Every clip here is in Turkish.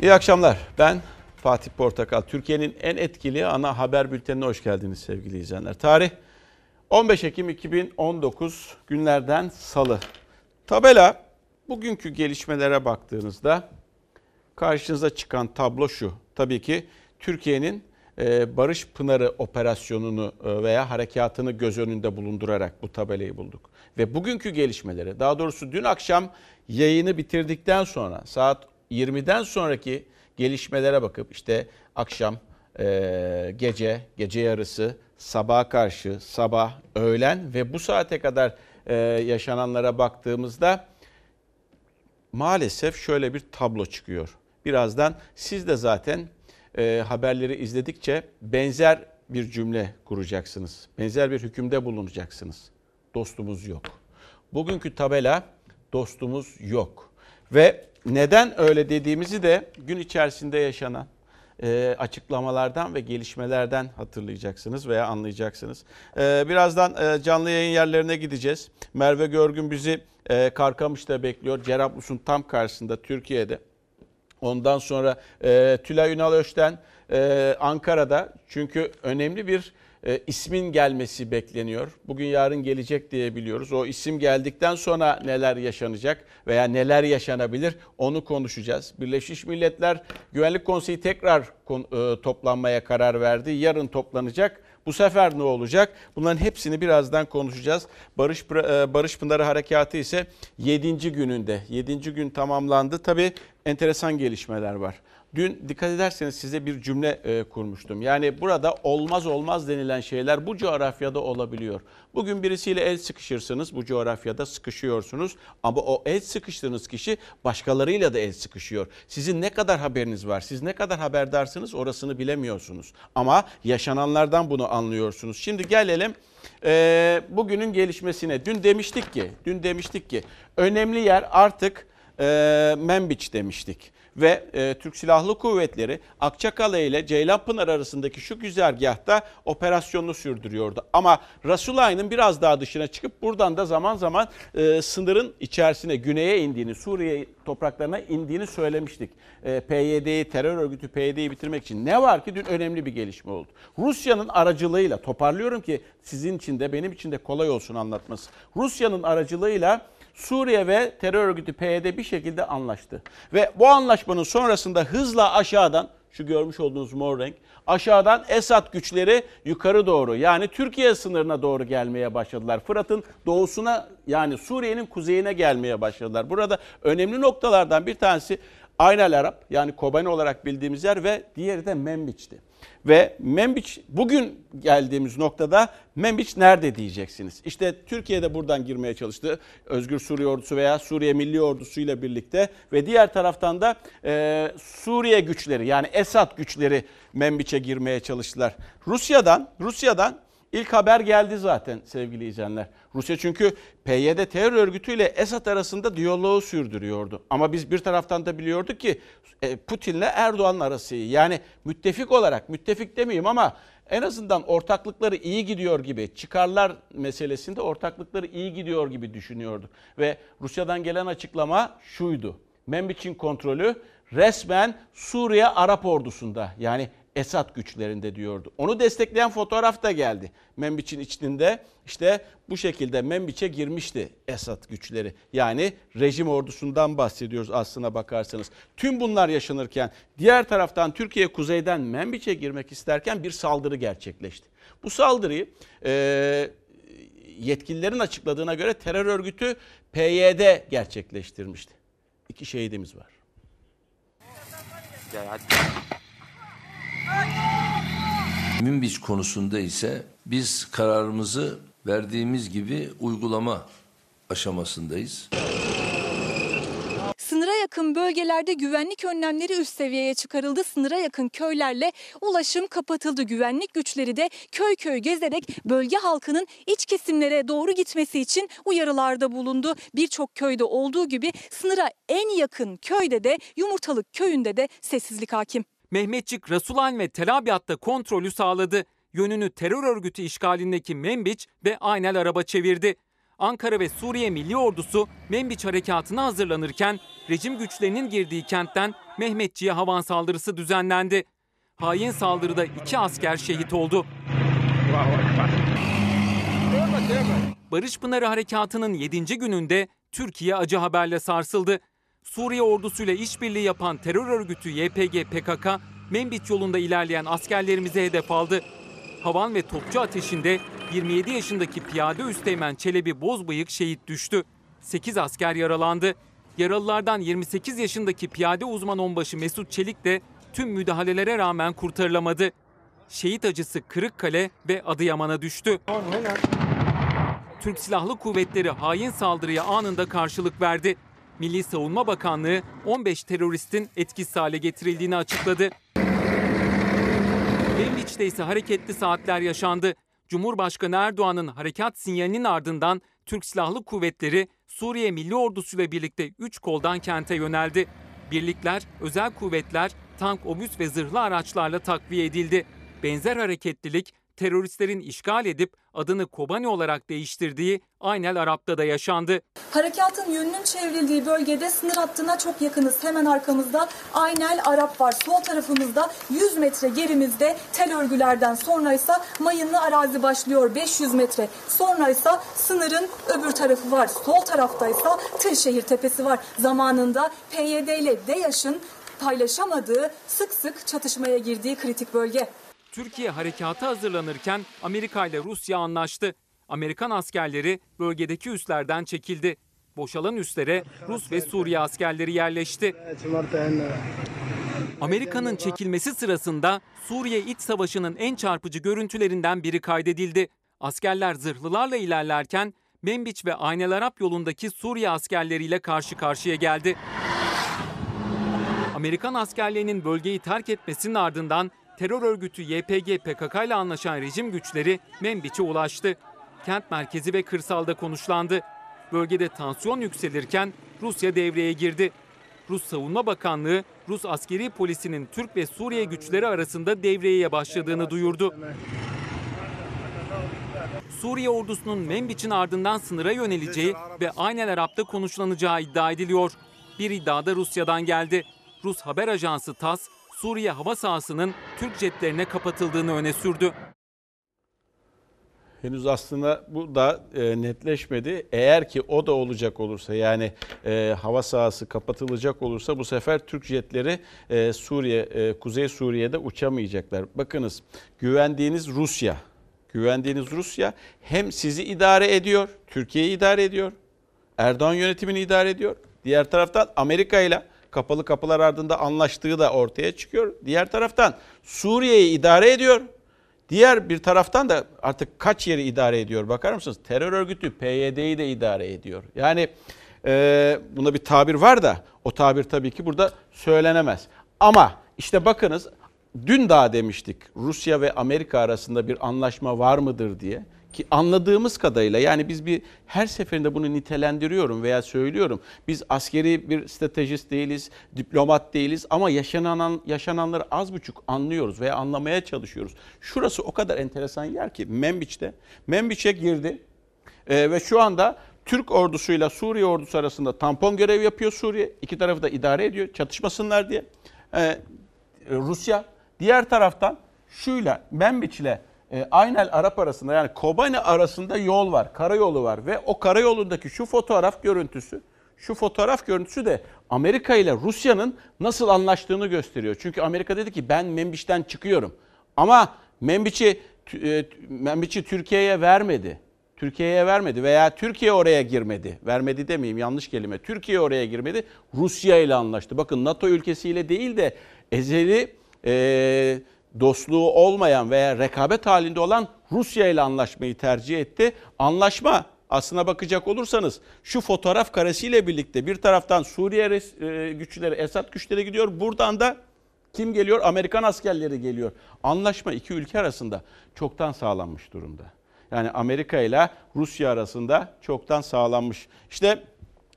İyi akşamlar. Ben Fatih Portakal. Türkiye'nin en etkili ana haber bültenine hoş geldiniz sevgili izleyenler. Tarih 15 Ekim 2019 günlerden salı. Tabela bugünkü gelişmelere baktığınızda karşınıza çıkan tablo şu. Tabii ki Türkiye'nin e, Barış Pınarı operasyonunu e, veya harekatını göz önünde bulundurarak bu tabelayı bulduk. Ve bugünkü gelişmeleri, daha doğrusu dün akşam yayını bitirdikten sonra saat 20'den sonraki gelişmelere bakıp işte akşam, e, gece, gece yarısı, sabaha karşı, sabah, öğlen ve bu saate kadar yaşananlara baktığımızda maalesef şöyle bir tablo çıkıyor. Birazdan siz de zaten e, haberleri izledikçe benzer bir cümle kuracaksınız. Benzer bir hükümde bulunacaksınız. Dostumuz yok. Bugünkü tabela dostumuz yok. Ve neden öyle dediğimizi de gün içerisinde yaşanan e, açıklamalardan ve gelişmelerden hatırlayacaksınız veya anlayacaksınız. E, birazdan e, canlı yayın yerlerine gideceğiz. Merve Görgün bizi e, Karkamış'ta bekliyor. Cerablus'un tam karşısında Türkiye'de. Ondan sonra e, Tülay Ünal Öşten e, Ankara'da çünkü önemli bir e, ismin gelmesi bekleniyor. Bugün yarın gelecek diye biliyoruz. O isim geldikten sonra neler yaşanacak veya neler yaşanabilir onu konuşacağız. Birleşmiş Milletler Güvenlik Konseyi tekrar e, toplanmaya karar verdi. Yarın toplanacak. Bu sefer ne olacak? Bunların hepsini birazdan konuşacağız. Barış e, Barış Pınarı Harekatı ise 7. gününde. 7. gün tamamlandı. Tabii enteresan gelişmeler var. Dün dikkat ederseniz size bir cümle e, kurmuştum. Yani burada olmaz olmaz denilen şeyler bu coğrafyada olabiliyor. Bugün birisiyle el sıkışırsınız bu coğrafyada sıkışıyorsunuz ama o el sıkıştığınız kişi başkalarıyla da el sıkışıyor. Sizin ne kadar haberiniz var? Siz ne kadar haberdarsınız orasını bilemiyorsunuz. Ama yaşananlardan bunu anlıyorsunuz. Şimdi gelelim e, bugünün gelişmesine. Dün demiştik ki, dün demiştik ki önemli yer artık e, Membiç demiştik ve e, Türk Silahlı Kuvvetleri Akçakale ile Ceylanpınar arasındaki şu güzergahta operasyonunu sürdürüyordu. Ama Rasulayn'ın biraz daha dışına çıkıp buradan da zaman zaman e, sınırın içerisine güneye indiğini, Suriye topraklarına indiğini söylemiştik. E, PYD'yi, terör örgütü PYD'yi bitirmek için. Ne var ki dün önemli bir gelişme oldu. Rusya'nın aracılığıyla, toparlıyorum ki sizin için de benim için de kolay olsun anlatması. Rusya'nın aracılığıyla Suriye ve terör örgütü PYD bir şekilde anlaştı. Ve bu anlaşmanın sonrasında hızla aşağıdan şu görmüş olduğunuz mor renk aşağıdan Esad güçleri yukarı doğru yani Türkiye sınırına doğru gelmeye başladılar. Fırat'ın doğusuna yani Suriye'nin kuzeyine gelmeye başladılar. Burada önemli noktalardan bir tanesi Aynel Arap yani Kobani olarak bildiğimiz yer ve diğeri de Membiç'ti. Ve Membiç bugün geldiğimiz noktada Membiç nerede diyeceksiniz. İşte Türkiye'de buradan girmeye çalıştı. Özgür Suriye Ordusu veya Suriye Milli Ordusu ile birlikte ve diğer taraftan da e, Suriye güçleri yani Esad güçleri Membiç'e girmeye çalıştılar. Rusya'dan Rusya'dan İlk haber geldi zaten sevgili izleyenler. Rusya çünkü PYD terör örgütüyle Esad arasında diyaloğu sürdürüyordu. Ama biz bir taraftan da biliyorduk ki e, Putin'le Erdoğan arası yani müttefik olarak, müttefik demeyeyim ama en azından ortaklıkları iyi gidiyor gibi, çıkarlar meselesinde ortaklıkları iyi gidiyor gibi düşünüyordu. Ve Rusya'dan gelen açıklama şuydu. Membiç'in kontrolü resmen Suriye Arap ordusunda yani Esad güçlerinde diyordu. Onu destekleyen fotoğraf da geldi. Membiç'in içinde işte bu şekilde Membiç'e girmişti Esad güçleri. Yani rejim ordusundan bahsediyoruz aslına bakarsanız. Tüm bunlar yaşanırken diğer taraftan Türkiye kuzeyden Membiç'e girmek isterken bir saldırı gerçekleşti. Bu saldırıyı e, yetkililerin açıkladığına göre terör örgütü PYD gerçekleştirmişti. İki şehidimiz var. Münbiç konusunda ise biz kararımızı verdiğimiz gibi uygulama aşamasındayız. Sınıra yakın bölgelerde güvenlik önlemleri üst seviyeye çıkarıldı. Sınıra yakın köylerle ulaşım kapatıldı. Güvenlik güçleri de köy köy gezerek bölge halkının iç kesimlere doğru gitmesi için uyarılarda bulundu. Birçok köyde olduğu gibi sınıra en yakın köyde de Yumurtalık köyünde de sessizlik hakim. Mehmetçik Rasulayn ve Tel Abyad'da kontrolü sağladı. Yönünü terör örgütü işgalindeki Membiç ve Aynel araba çevirdi. Ankara ve Suriye Milli Ordusu Membiç harekatına hazırlanırken rejim güçlerinin girdiği kentten Mehmetçi'ye havan saldırısı düzenlendi. Hain saldırıda iki asker şehit oldu. Barış Pınarı Harekatı'nın 7. gününde Türkiye acı haberle sarsıldı. Suriye ordusuyla işbirliği yapan terör örgütü YPG PKK, Menbit yolunda ilerleyen askerlerimize hedef aldı. Havan ve topçu ateşinde 27 yaşındaki piyade üsteğmen Çelebi Bozbıyık şehit düştü. 8 asker yaralandı. Yaralılardan 28 yaşındaki piyade uzman onbaşı Mesut Çelik de tüm müdahalelere rağmen kurtarılamadı. Şehit acısı Kırıkkale ve Adıyaman'a düştü. Türk Silahlı Kuvvetleri hain saldırıya anında karşılık verdi. Milli Savunma Bakanlığı 15 teröristin etkisiz hale getirildiğini açıkladı. Membiç'te ise hareketli saatler yaşandı. Cumhurbaşkanı Erdoğan'ın harekat sinyalinin ardından Türk Silahlı Kuvvetleri Suriye Milli Ordusu ile birlikte 3 koldan kente yöneldi. Birlikler, özel kuvvetler, tank, obüs ve zırhlı araçlarla takviye edildi. Benzer hareketlilik teröristlerin işgal edip adını Kobani olarak değiştirdiği Aynel Arap'ta da yaşandı. Harekatın yönünün çevrildiği bölgede sınır hattına çok yakınız. Hemen arkamızda Aynel Arap var. Sol tarafımızda 100 metre gerimizde tel örgülerden sonra ise mayınlı arazi başlıyor 500 metre. Sonra ise sınırın öbür tarafı var. Sol tarafta ise Tırşehir Tepesi var. Zamanında PYD ile DEAŞ'ın paylaşamadığı sık sık çatışmaya girdiği kritik bölge. Türkiye harekata hazırlanırken Amerika ile Rusya anlaştı. Amerikan askerleri bölgedeki üslerden çekildi. Boşalan üslere Rus ve Suriye askerleri yerleşti. Amerika'nın çekilmesi sırasında Suriye iç savaşının en çarpıcı görüntülerinden biri kaydedildi. Askerler zırhlılarla ilerlerken Membiç ve Aynel Arap yolundaki Suriye askerleriyle karşı karşıya geldi. Amerikan askerlerinin bölgeyi terk etmesinin ardından terör örgütü YPG PKK ile anlaşan rejim güçleri Membiç'e ulaştı. Kent merkezi ve kırsalda konuşlandı. Bölgede tansiyon yükselirken Rusya devreye girdi. Rus Savunma Bakanlığı, Rus askeri polisinin Türk ve Suriye güçleri arasında devreye başladığını duyurdu. Suriye ordusunun Membiç'in ardından sınıra yöneleceği ve Aynel Arap'ta konuşlanacağı iddia ediliyor. Bir iddia da Rusya'dan geldi. Rus haber ajansı TASS, Suriye hava sahasının Türk jetlerine kapatıldığını öne sürdü. Henüz aslında bu da e, netleşmedi. Eğer ki o da olacak olursa yani e, hava sahası kapatılacak olursa bu sefer Türk jetleri e, Suriye, e, Kuzey Suriye'de uçamayacaklar. Bakınız güvendiğiniz Rusya, güvendiğiniz Rusya hem sizi idare ediyor, Türkiye'yi idare ediyor, Erdoğan yönetimini idare ediyor. Diğer taraftan Amerika ile kapalı kapılar ardında anlaştığı da ortaya çıkıyor. Diğer taraftan Suriye'yi idare ediyor. Diğer bir taraftan da artık kaç yeri idare ediyor bakar mısınız? Terör örgütü PYD'yi de idare ediyor. Yani e, buna bir tabir var da o tabir tabii ki burada söylenemez. Ama işte bakınız dün daha demiştik Rusya ve Amerika arasında bir anlaşma var mıdır diye. Ki anladığımız kadarıyla yani biz bir her seferinde bunu nitelendiriyorum veya söylüyorum. Biz askeri bir stratejist değiliz, diplomat değiliz ama yaşanan yaşananları az buçuk anlıyoruz veya anlamaya çalışıyoruz. Şurası o kadar enteresan yer ki Membiç'te. Membiç'e girdi Ee, ve şu anda Türk ordusuyla Suriye ordusu arasında tampon görev yapıyor Suriye. İki tarafı da idare ediyor çatışmasınlar diye. Ee, Rusya diğer taraftan şuyla Membiç ile e, Aynel Arap arasında yani Kobani arasında yol var, karayolu var ve o karayolundaki şu fotoğraf görüntüsü, şu fotoğraf görüntüsü de Amerika ile Rusya'nın nasıl anlaştığını gösteriyor. Çünkü Amerika dedi ki ben Membiç'ten çıkıyorum. Ama Membiç'i e, Membiç'i Türkiye'ye vermedi. Türkiye'ye vermedi veya Türkiye oraya girmedi. Vermedi demeyeyim yanlış kelime. Türkiye oraya girmedi. Rusya ile anlaştı. Bakın NATO ülkesiyle değil de ezeli e, dostluğu olmayan veya rekabet halinde olan Rusya ile anlaşmayı tercih etti. Anlaşma aslına bakacak olursanız şu fotoğraf karesiyle birlikte bir taraftan Suriye e, güçleri, Esad güçleri gidiyor. Buradan da kim geliyor? Amerikan askerleri geliyor. Anlaşma iki ülke arasında çoktan sağlanmış durumda. Yani Amerika ile Rusya arasında çoktan sağlanmış. İşte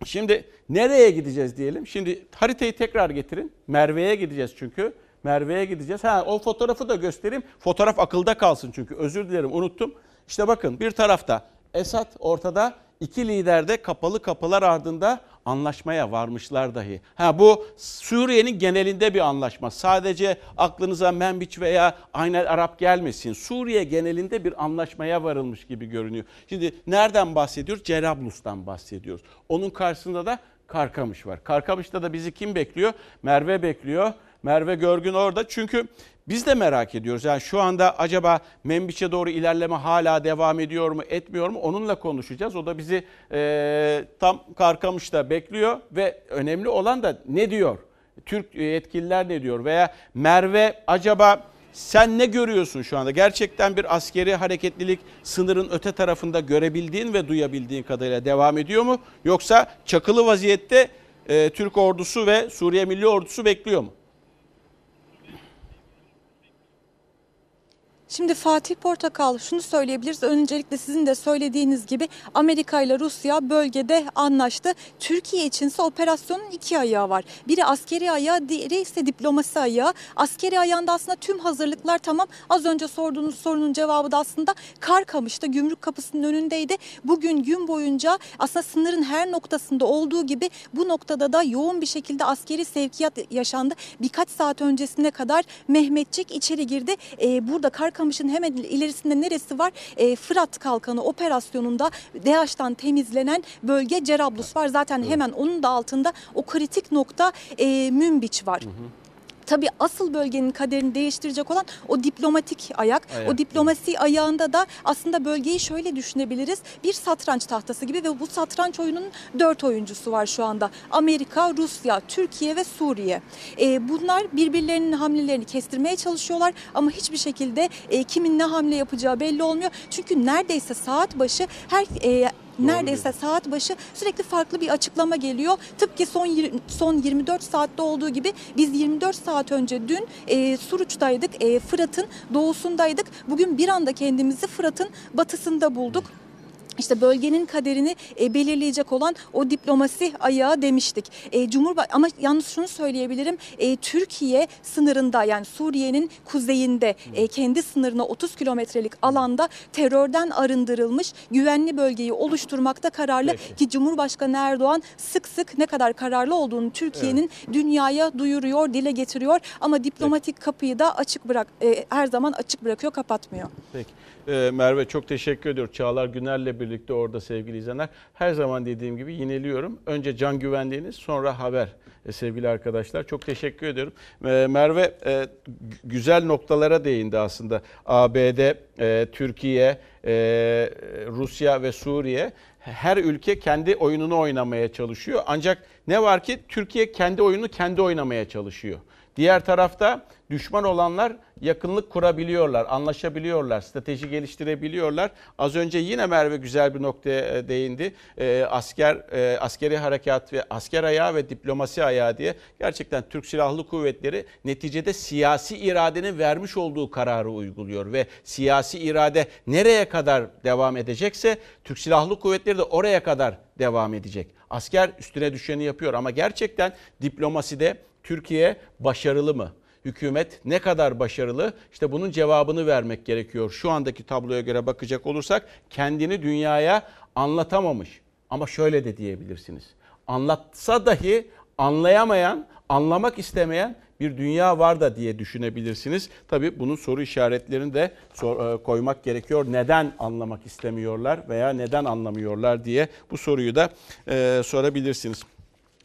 şimdi nereye gideceğiz diyelim? Şimdi haritayı tekrar getirin. Merve'ye gideceğiz çünkü. Merve'ye gideceğiz. Ha o fotoğrafı da göstereyim. Fotoğraf akılda kalsın çünkü. Özür dilerim unuttum. İşte bakın bir tarafta Esad ortada, iki lider de kapalı kapılar ardında anlaşmaya varmışlar dahi. Ha bu Suriye'nin genelinde bir anlaşma. Sadece aklınıza Menbiç veya Aynel Arap gelmesin. Suriye genelinde bir anlaşmaya varılmış gibi görünüyor. Şimdi nereden bahsediyoruz? Cerablus'tan bahsediyoruz. Onun karşısında da Karkamış var. Karkamış'ta da bizi kim bekliyor? Merve bekliyor. Merve Görgün orada. Çünkü biz de merak ediyoruz. Yani şu anda acaba Membiç'e doğru ilerleme hala devam ediyor mu, etmiyor mu? Onunla konuşacağız. O da bizi e, tam Karkamış'ta bekliyor ve önemli olan da ne diyor? Türk yetkililer ne diyor? Veya Merve acaba sen ne görüyorsun şu anda? Gerçekten bir askeri hareketlilik sınırın öte tarafında görebildiğin ve duyabildiğin kadarıyla devam ediyor mu? Yoksa çakılı vaziyette e, Türk ordusu ve Suriye Milli Ordusu bekliyor mu? Şimdi Fatih Portakal şunu söyleyebiliriz. Öncelikle sizin de söylediğiniz gibi Amerika ile Rusya bölgede anlaştı. Türkiye içinse operasyonun iki ayağı var. Biri askeri ayağı, diğeri ise diplomasi ayağı. Askeri ayağında aslında tüm hazırlıklar tamam. Az önce sorduğunuz sorunun cevabı da aslında Karkamış'ta gümrük kapısının önündeydi. Bugün gün boyunca aslında sınırın her noktasında olduğu gibi bu noktada da yoğun bir şekilde askeri sevkiyat yaşandı. Birkaç saat öncesine kadar Mehmetçik içeri girdi. Ee, burada Karkamış'ın hemen ilerisinde neresi var? Ee, Fırat Kalkanı operasyonunda DAEŞ'tan temizlenen bölge Cerablus var. Zaten hemen onun da altında o kritik nokta e, Münbiç var. Tabii asıl bölgenin kaderini değiştirecek olan o diplomatik ayak. Ayak, O diplomasi ayağında da aslında bölgeyi şöyle düşünebiliriz. Bir satranç tahtası gibi ve bu satranç oyununun dört oyuncusu var şu anda. Amerika, Rusya, Türkiye ve Suriye. Ee, bunlar birbirlerinin hamlelerini kestirmeye çalışıyorlar ama hiçbir şekilde e, kimin ne hamle yapacağı belli olmuyor. Çünkü neredeyse saat başı her e, neredeyse saat başı sürekli farklı bir açıklama geliyor. Tıpkı son son 24 saatte olduğu gibi biz 24 saat önce dün e, Suruç'taydık. E, Fırat'ın doğusundaydık. Bugün bir anda kendimizi Fırat'ın batısında bulduk. İşte bölgenin kaderini e, belirleyecek olan o diplomasi ayağı demiştik. E, Cumhurba ama yalnız şunu söyleyebilirim. E, Türkiye sınırında yani Suriye'nin kuzeyinde e, kendi sınırına 30 kilometrelik alanda terörden arındırılmış güvenli bölgeyi oluşturmakta kararlı Peki. ki Cumhurbaşkanı Erdoğan sık sık ne kadar kararlı olduğunu Türkiye'nin dünyaya duyuruyor, dile getiriyor ama diplomatik kapıyı da açık bırak e, her zaman açık bırakıyor, kapatmıyor. Peki. Ee, Merve çok teşekkür ediyorum. Çağlar Güner'le birlikte orada sevgili izleyenler. Her zaman dediğim gibi yineliyorum. Önce can güvenliğiniz sonra haber e, sevgili arkadaşlar. Çok teşekkür ediyorum. Ee, Merve e, güzel noktalara değindi aslında. ABD, e, Türkiye, e, Rusya ve Suriye her ülke kendi oyununu oynamaya çalışıyor. Ancak ne var ki Türkiye kendi oyunu kendi oynamaya çalışıyor. Diğer tarafta düşman olanlar yakınlık kurabiliyorlar, anlaşabiliyorlar, strateji geliştirebiliyorlar. Az önce yine Merve güzel bir noktaya e, değindi. E, asker, e, askeri harekat ve asker ayağı ve diplomasi ayağı diye gerçekten Türk Silahlı Kuvvetleri neticede siyasi iradenin vermiş olduğu kararı uyguluyor ve siyasi irade nereye kadar devam edecekse Türk Silahlı Kuvvetleri de oraya kadar devam edecek. Asker üstüne düşeni yapıyor ama gerçekten diplomaside Türkiye başarılı mı? Hükümet ne kadar başarılı? İşte bunun cevabını vermek gerekiyor. Şu andaki tabloya göre bakacak olursak kendini dünyaya anlatamamış. Ama şöyle de diyebilirsiniz. Anlatsa dahi anlayamayan, anlamak istemeyen bir dünya var da diye düşünebilirsiniz. Tabii bunun soru işaretlerini de sor- e, koymak gerekiyor. Neden anlamak istemiyorlar veya neden anlamıyorlar diye bu soruyu da e, sorabilirsiniz.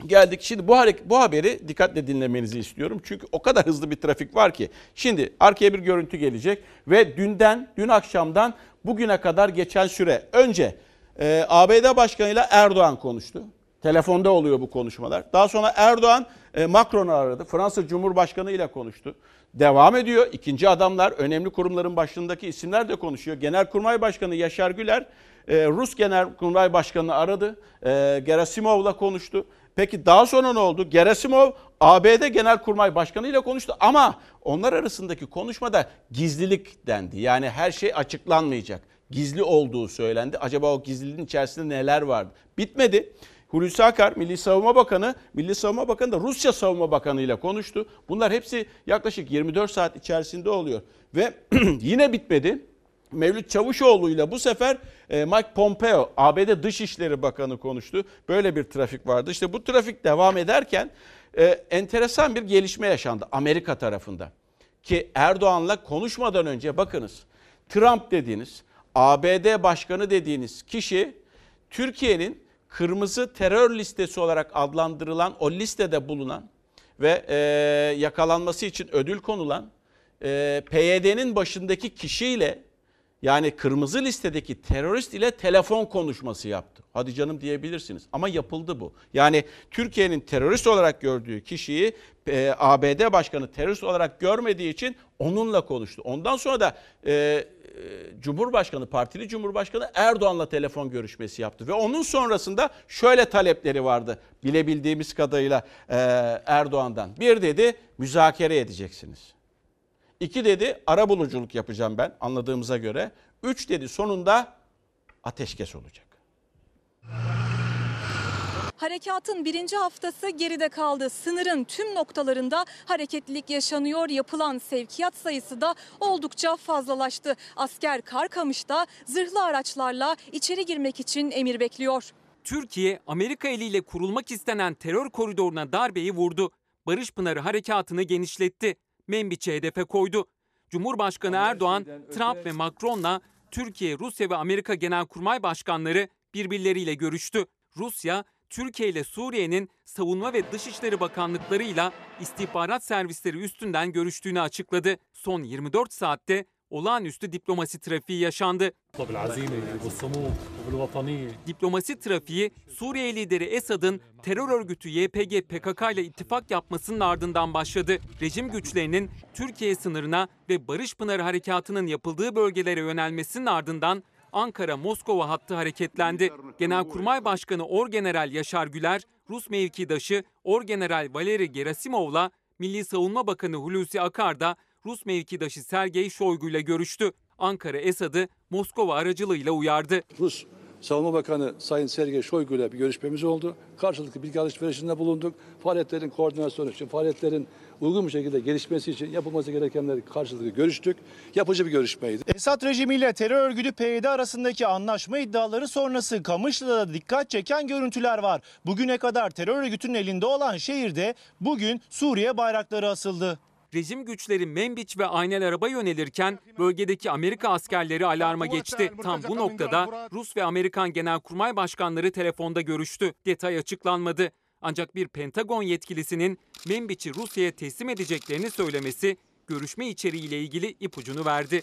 Geldik şimdi bu bu haberi dikkatle dinlemenizi istiyorum. Çünkü o kadar hızlı bir trafik var ki. Şimdi arkaya bir görüntü gelecek ve dünden, dün akşamdan bugüne kadar geçen süre. Önce e, ABD Başkanı ile Erdoğan konuştu. Telefonda oluyor bu konuşmalar. Daha sonra Erdoğan e, Macron'u aradı. Fransa Cumhurbaşkanı ile konuştu. Devam ediyor. İkinci adamlar, önemli kurumların başındaki isimler de konuşuyor. Genelkurmay Başkanı Yaşar Güler e, Rus Genelkurmay Başkanı'nı aradı. E, Gerasimov'la konuştu. Peki daha sonra ne oldu? Gerasimov ABD Genelkurmay Başkanı ile konuştu ama onlar arasındaki konuşmada gizlilik dendi. Yani her şey açıklanmayacak. Gizli olduğu söylendi. Acaba o gizliliğin içerisinde neler vardı? Bitmedi. Hulusi Akar, Milli Savunma Bakanı, Milli Savunma Bakanı da Rusya Savunma Bakanı ile konuştu. Bunlar hepsi yaklaşık 24 saat içerisinde oluyor. Ve yine bitmedi. Mevlüt Çavuşoğlu ile bu sefer e, Mike Pompeo ABD Dışişleri Bakanı konuştu. Böyle bir trafik vardı. İşte bu trafik devam ederken e, enteresan bir gelişme yaşandı Amerika tarafında. Ki Erdoğan'la konuşmadan önce bakınız Trump dediğiniz ABD Başkanı dediğiniz kişi Türkiye'nin kırmızı terör listesi olarak adlandırılan o listede bulunan ve e, yakalanması için ödül konulan e, PYD'nin başındaki kişiyle yani kırmızı listedeki terörist ile telefon konuşması yaptı. Hadi canım diyebilirsiniz ama yapıldı bu. Yani Türkiye'nin terörist olarak gördüğü kişiyi e, ABD başkanı terörist olarak görmediği için onunla konuştu. Ondan sonra da e, e, Cumhurbaşkanı, partili Cumhurbaşkanı Erdoğan'la telefon görüşmesi yaptı. Ve onun sonrasında şöyle talepleri vardı bilebildiğimiz kadarıyla e, Erdoğan'dan. Bir dedi müzakere edeceksiniz. İki dedi ara buluculuk yapacağım ben anladığımıza göre. Üç dedi sonunda ateşkes olacak. Harekatın birinci haftası geride kaldı. Sınırın tüm noktalarında hareketlilik yaşanıyor. Yapılan sevkiyat sayısı da oldukça fazlalaştı. Asker Karkamış'ta zırhlı araçlarla içeri girmek için emir bekliyor. Türkiye, Amerika eliyle kurulmak istenen terör koridoruna darbeyi vurdu. Barış Pınarı harekatını genişletti. Menbiç'i hedefe koydu. Cumhurbaşkanı Erdoğan, Trump ve Macron'la Türkiye, Rusya ve Amerika Genelkurmay Başkanları birbirleriyle görüştü. Rusya, Türkiye ile Suriye'nin Savunma ve Dışişleri Bakanlıklarıyla istihbarat servisleri üstünden görüştüğünü açıkladı. Son 24 saatte olağanüstü diplomasi trafiği yaşandı. diplomasi trafiği Suriye lideri Esad'ın terör örgütü YPG PKK ile ittifak yapmasının ardından başladı. Rejim güçlerinin Türkiye sınırına ve Barış Pınarı harekatının yapıldığı bölgelere yönelmesinin ardından Ankara-Moskova hattı hareketlendi. Genelkurmay Başkanı Orgeneral Yaşar Güler, Rus mevkidaşı Orgeneral Valeri Gerasimov'la Milli Savunma Bakanı Hulusi Akar da Rus mevkidaşı Sergey Shoigu ile görüştü. Ankara Esad'ı Moskova aracılığıyla uyardı. Rus Savunma Bakanı Sayın Sergey Shoigu ile bir görüşmemiz oldu. Karşılıklı bilgi alışverişinde bulunduk. Faaliyetlerin koordinasyonu için, faaliyetlerin uygun bir şekilde gelişmesi için yapılması gerekenleri karşılıklı görüştük. Yapıcı bir görüşmeydi. Esad rejimiyle terör örgütü PYD arasındaki anlaşma iddiaları sonrası Kamışlı'da da dikkat çeken görüntüler var. Bugüne kadar terör örgütünün elinde olan şehirde bugün Suriye bayrakları asıldı. Rejim güçleri Menbiç ve Aynel Araba yönelirken bölgedeki Amerika askerleri alarma geçti. Tam bu noktada Rus ve Amerikan genelkurmay başkanları telefonda görüştü. Detay açıklanmadı. Ancak bir Pentagon yetkilisinin Menbiç'i Rusya'ya teslim edeceklerini söylemesi görüşme içeriğiyle ilgili ipucunu verdi.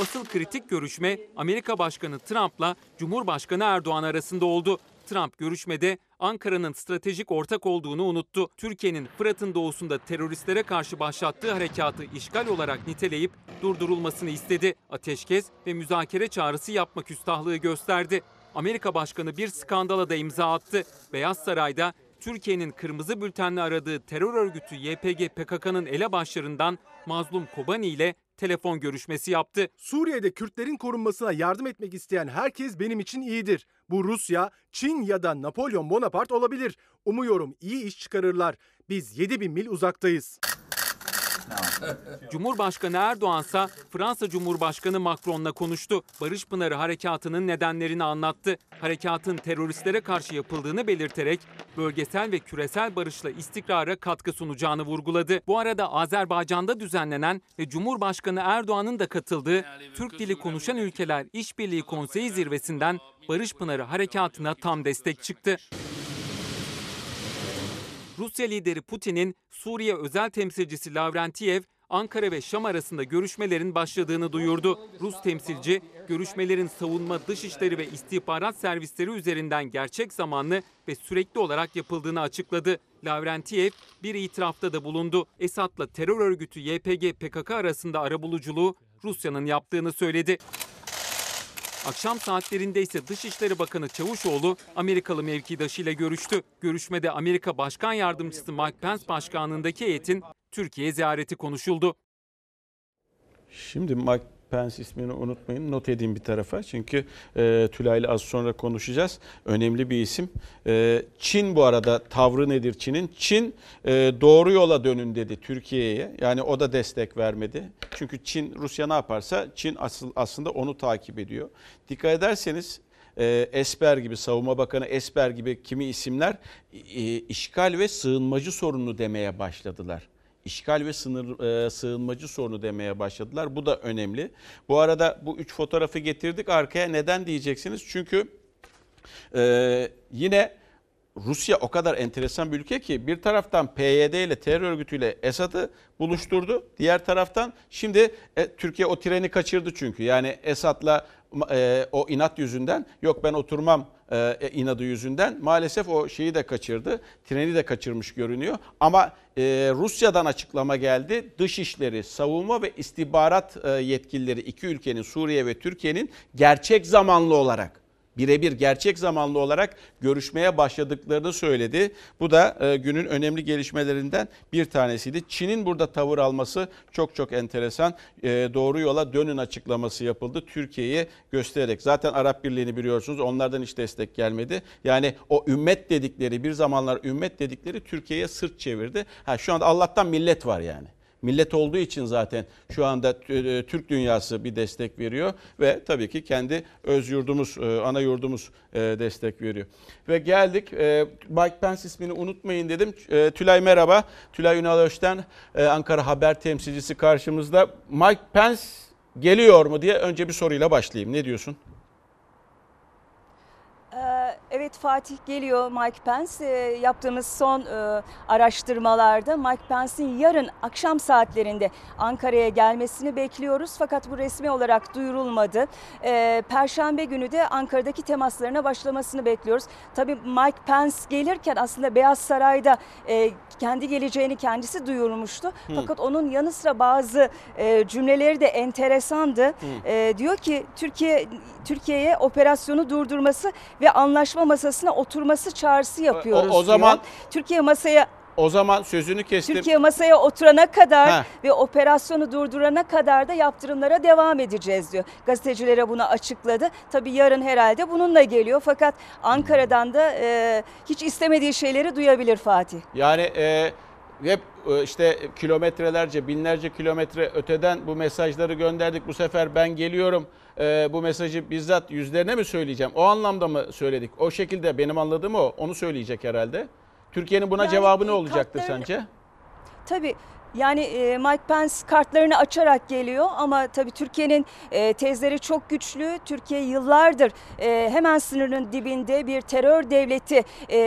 Asıl kritik görüşme Amerika Başkanı Trump'la Cumhurbaşkanı Erdoğan arasında oldu. Trump görüşmede Ankara'nın stratejik ortak olduğunu unuttu. Türkiye'nin Fırat'ın doğusunda teröristlere karşı başlattığı harekatı işgal olarak niteleyip durdurulmasını istedi. Ateşkes ve müzakere çağrısı yapma küstahlığı gösterdi. Amerika Başkanı bir skandala da imza attı. Beyaz Saray'da Türkiye'nin kırmızı bültenle aradığı terör örgütü YPG PKK'nın elebaşlarından Mazlum Kobani ile telefon görüşmesi yaptı. Suriye'de Kürtlerin korunmasına yardım etmek isteyen herkes benim için iyidir. Bu Rusya, Çin ya da Napolyon Bonaparte olabilir. Umuyorum iyi iş çıkarırlar. Biz 7000 mil uzaktayız. Cumhurbaşkanı Erdoğan Fransa Cumhurbaşkanı Macron'la konuştu. Barış Pınarı harekatının nedenlerini anlattı. Harekatın teröristlere karşı yapıldığını belirterek bölgesel ve küresel barışla istikrara katkı sunacağını vurguladı. Bu arada Azerbaycan'da düzenlenen ve Cumhurbaşkanı Erdoğan'ın da katıldığı Türk dili konuşan ülkeler İşbirliği Konseyi zirvesinden Barış Pınarı harekatına tam destek çıktı. Rusya lideri Putin'in Suriye özel temsilcisi Lavrentiyev, Ankara ve Şam arasında görüşmelerin başladığını duyurdu. Rus temsilci, görüşmelerin savunma, dışişleri ve istihbarat servisleri üzerinden gerçek zamanlı ve sürekli olarak yapıldığını açıkladı. Lavrentiyev bir itirafta da bulundu. Esad'la terör örgütü YPG PKK arasında arabuluculuğu Rusya'nın yaptığını söyledi. Akşam saatlerinde ise Dışişleri Bakanı Çavuşoğlu Amerikalı mevkidaşıyla görüştü. Görüşmede Amerika Başkan Yardımcısı Mike Pence başkanlığındaki heyetin Türkiye ziyareti konuşuldu. Şimdi Mike Pence ismini unutmayın. Not edeyim bir tarafa. Çünkü e, Tülay'la az sonra konuşacağız. Önemli bir isim. E, Çin bu arada tavrı nedir Çin'in? Çin e, doğru yola dönün dedi Türkiye'ye. Yani o da destek vermedi. Çünkü Çin Rusya ne yaparsa Çin asıl aslında onu takip ediyor. Dikkat ederseniz e, Esper gibi Savunma Bakanı Esper gibi kimi isimler e, işgal ve sığınmacı sorunu demeye başladılar. İşgal ve sınır e, sığınmacı sorunu demeye başladılar. Bu da önemli. Bu arada bu üç fotoğrafı getirdik arkaya. Neden diyeceksiniz? Çünkü e, yine Rusya o kadar enteresan bir ülke ki bir taraftan PYD ile terör örgütüyle Esad'ı buluşturdu. Diğer taraftan şimdi e, Türkiye o treni kaçırdı çünkü. Yani Esad'la e, o inat yüzünden yok ben oturmam e, inadı yüzünden maalesef o şeyi de kaçırdı. Treni de kaçırmış görünüyor. Ama e, Rusya'dan açıklama geldi. Dışişleri, savunma ve istihbarat e, yetkilileri iki ülkenin Suriye ve Türkiye'nin gerçek zamanlı olarak birebir gerçek zamanlı olarak görüşmeye başladıklarını söyledi. Bu da e, günün önemli gelişmelerinden bir tanesiydi. Çin'in burada tavır alması çok çok enteresan. E, doğru yola dönün açıklaması yapıldı Türkiye'ye göstererek. Zaten Arap Birliği'ni biliyorsunuz onlardan hiç destek gelmedi. Yani o ümmet dedikleri bir zamanlar ümmet dedikleri Türkiye'ye sırt çevirdi. Ha şu anda Allah'tan millet var yani. Millet olduğu için zaten şu anda e, Türk dünyası bir destek veriyor ve tabii ki kendi öz yurdumuz, e, ana yurdumuz e, destek veriyor. Ve geldik Mike Pence ismini unutmayın dedim. Tülay merhaba. Tülay Ünal Öşten Ankara Haber temsilcisi karşımızda. Mike Pence geliyor mu diye önce bir soruyla başlayayım. Ne diyorsun? Evet Fatih geliyor Mike Pence. Yaptığımız son e, araştırmalarda Mike Pence'in yarın akşam saatlerinde Ankara'ya gelmesini bekliyoruz. Fakat bu resmi olarak duyurulmadı. E, Perşembe günü de Ankara'daki temaslarına başlamasını bekliyoruz. Tabii Mike Pence gelirken aslında Beyaz Saray'da e, kendi geleceğini kendisi duyurmuştu. Hı. Fakat onun yanı sıra bazı cümleleri de enteresandı. Diyor ki Türkiye Türkiye'ye operasyonu durdurması ve anlaşma masasına oturması çağrısı yapıyoruz. O, o zaman diyor. Türkiye masaya o zaman sözünü kestim. Türkiye masaya oturana kadar Heh. ve operasyonu durdurana kadar da yaptırımlara devam edeceğiz diyor. Gazetecilere bunu açıkladı. Tabii yarın herhalde bununla geliyor fakat Ankara'dan da e, hiç istemediği şeyleri duyabilir Fatih. Yani e, hep işte kilometrelerce, binlerce kilometre öteden bu mesajları gönderdik. Bu sefer ben geliyorum e, bu mesajı bizzat yüzlerine mi söyleyeceğim? O anlamda mı söyledik? O şekilde benim anladığım o. Onu söyleyecek herhalde. Türkiye'nin buna yani, cevabı ne olacaktır sence? Tabii yani e, Mike Pence kartlarını açarak geliyor ama tabii Türkiye'nin e, tezleri çok güçlü. Türkiye yıllardır e, hemen sınırın dibinde bir terör devleti e,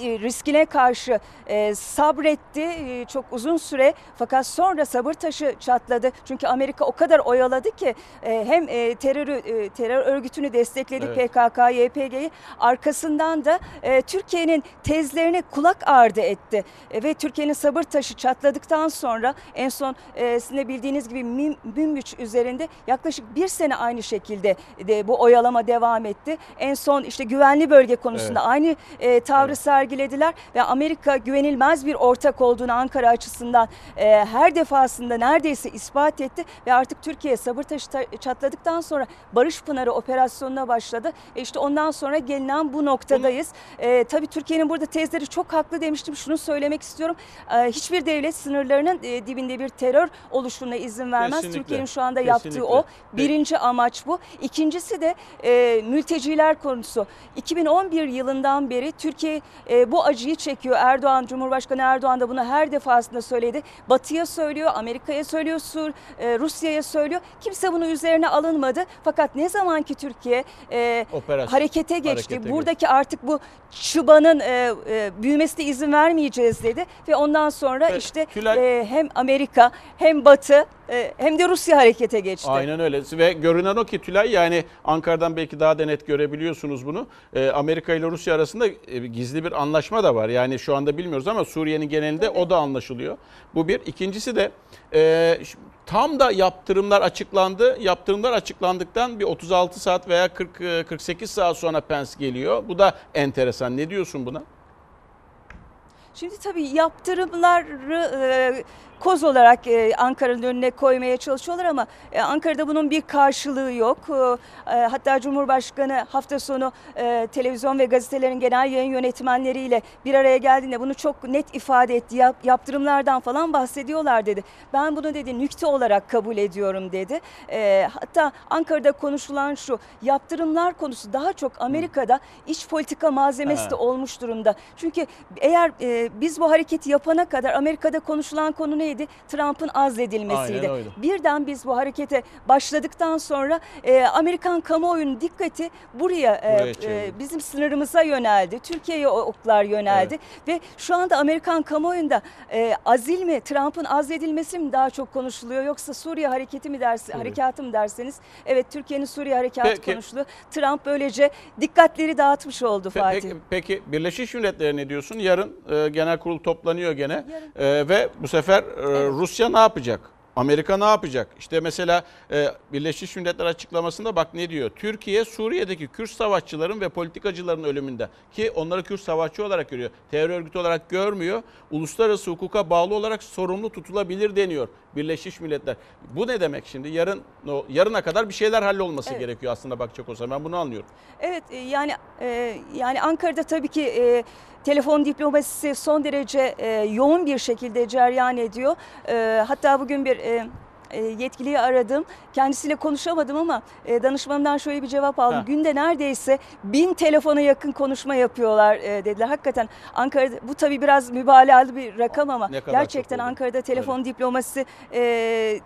riskine karşı e, sabretti e, çok uzun süre. Fakat sonra sabır taşı çatladı. Çünkü Amerika o kadar oyaladı ki e, hem e, terörü e, terör örgütünü destekledi evet. PKK, YPG'yi arkasından da e, Türkiye'nin tezlerine kulak ardı etti. E, ve Türkiye'nin sabır taşı çatladıktan sonra sonra en son e, sizin de bildiğiniz gibi Münbiç üzerinde yaklaşık bir sene aynı şekilde de bu oyalama devam etti. En son işte güvenli bölge konusunda evet. aynı e, tavrı evet. sergilediler ve Amerika güvenilmez bir ortak olduğunu Ankara açısından e, her defasında neredeyse ispat etti ve artık Türkiye sabır taşı çatladıktan sonra Barış Pınarı operasyonuna başladı. E işte ondan sonra gelinen bu noktadayız. E, tabii Türkiye'nin burada tezleri çok haklı demiştim. Şunu söylemek istiyorum. E, hiçbir devlet sınırlarının e, dibinde bir terör oluşumuna izin vermez. Türkiye'nin şu anda Kesinlikle. yaptığı o. Birinci Peki. amaç bu. İkincisi de e, mülteciler konusu. 2011 yılından beri Türkiye e, bu acıyı çekiyor. Erdoğan, Cumhurbaşkanı Erdoğan da bunu her defasında söyledi. Batı'ya söylüyor, Amerika'ya söylüyor, Sur, e, Rusya'ya söylüyor. Kimse bunu üzerine alınmadı. Fakat ne zaman ki Türkiye e, harekete geçti, harekete buradaki geçti. artık bu çıbanın e, e, büyümesine izin vermeyeceğiz dedi ve ondan sonra evet, işte Tülay... e, hem Amerika hem Batı e, hem de Rusya harekete geçti. Aynen öyle ve görünen o ki Tülay yani Ankara'dan belki daha da net görebiliyorsunuz bunu. E, Amerika ile Rusya arasında e, gizli bir anlaşma da var. Yani şu anda bilmiyoruz ama Suriye'nin genelinde Tabii. o da anlaşılıyor. Bu bir. İkincisi de tam da yaptırımlar açıklandı. Yaptırımlar açıklandıktan bir 36 saat veya 40 48 saat sonra Pence geliyor. Bu da enteresan. Ne diyorsun buna? Şimdi tabii yaptırımları e, koz olarak e, Ankara'nın önüne koymaya çalışıyorlar ama e, Ankara'da bunun bir karşılığı yok. E, e, hatta Cumhurbaşkanı hafta sonu e, televizyon ve gazetelerin genel yayın yönetmenleriyle bir araya geldiğinde bunu çok net ifade etti. Yap, yaptırımlardan falan bahsediyorlar dedi. Ben bunu dedi nükte olarak kabul ediyorum dedi. E, hatta Ankara'da konuşulan şu yaptırımlar konusu daha çok Amerika'da iç politika malzemesi Ha. de olmuş durumda. Çünkü eğer e, biz bu hareketi yapana kadar Amerika'da konuşulan konu neydi? Trump'ın azledilmesiydi. Birden biz bu harekete başladıktan sonra e, Amerikan kamuoyunun dikkati buraya, e, e, bizim sınırımıza yöneldi. Türkiye'ye oklar yöneldi. Ve şu anda Amerikan kamuoyunda e, azil mi, Trump'ın azledilmesi mi daha çok konuşuluyor yoksa Suriye hareketi mi ders, harekatı mı derseniz? Evet Türkiye'nin Suriye harekatı Peki. konuşuluyor. Trump böylece dikkatleri dağıtmış oldu Fatih. Peki, peki Birleşmiş Milletler ne diyorsun? Yarın e, genel kurul toplanıyor gene. E, ve bu sefer e, Rusya ne yapacak? Amerika ne yapacak? İşte mesela e, Birleşmiş Milletler açıklamasında bak ne diyor? Türkiye Suriye'deki Kürt savaşçıların ve politikacıların ölümünde ki onları Kürt savaşçı olarak görüyor. Terör örgütü olarak görmüyor. Uluslararası hukuka bağlı olarak sorumlu tutulabilir deniyor Birleşmiş Milletler. Bu ne demek şimdi? Yarın yarına kadar bir şeyler hallolması Evet. gerekiyor aslında bakacak olsa. Ben bunu anlıyorum. Evet e, yani e, yani Ankara'da tabii ki e, telefon diplomasisi son derece e, yoğun bir şekilde cereyan ediyor. E, hatta bugün bir e, e, yetkiliyi aradım. Kendisiyle konuşamadım ama e, danışmanımdan şöyle bir cevap aldım. Ha. Günde neredeyse bin telefona yakın konuşma yapıyorlar e, dediler. Hakikaten Ankara'da bu tabii biraz mübalağalı bir rakam ama gerçekten. Ankara'da telefon diplomasisi e,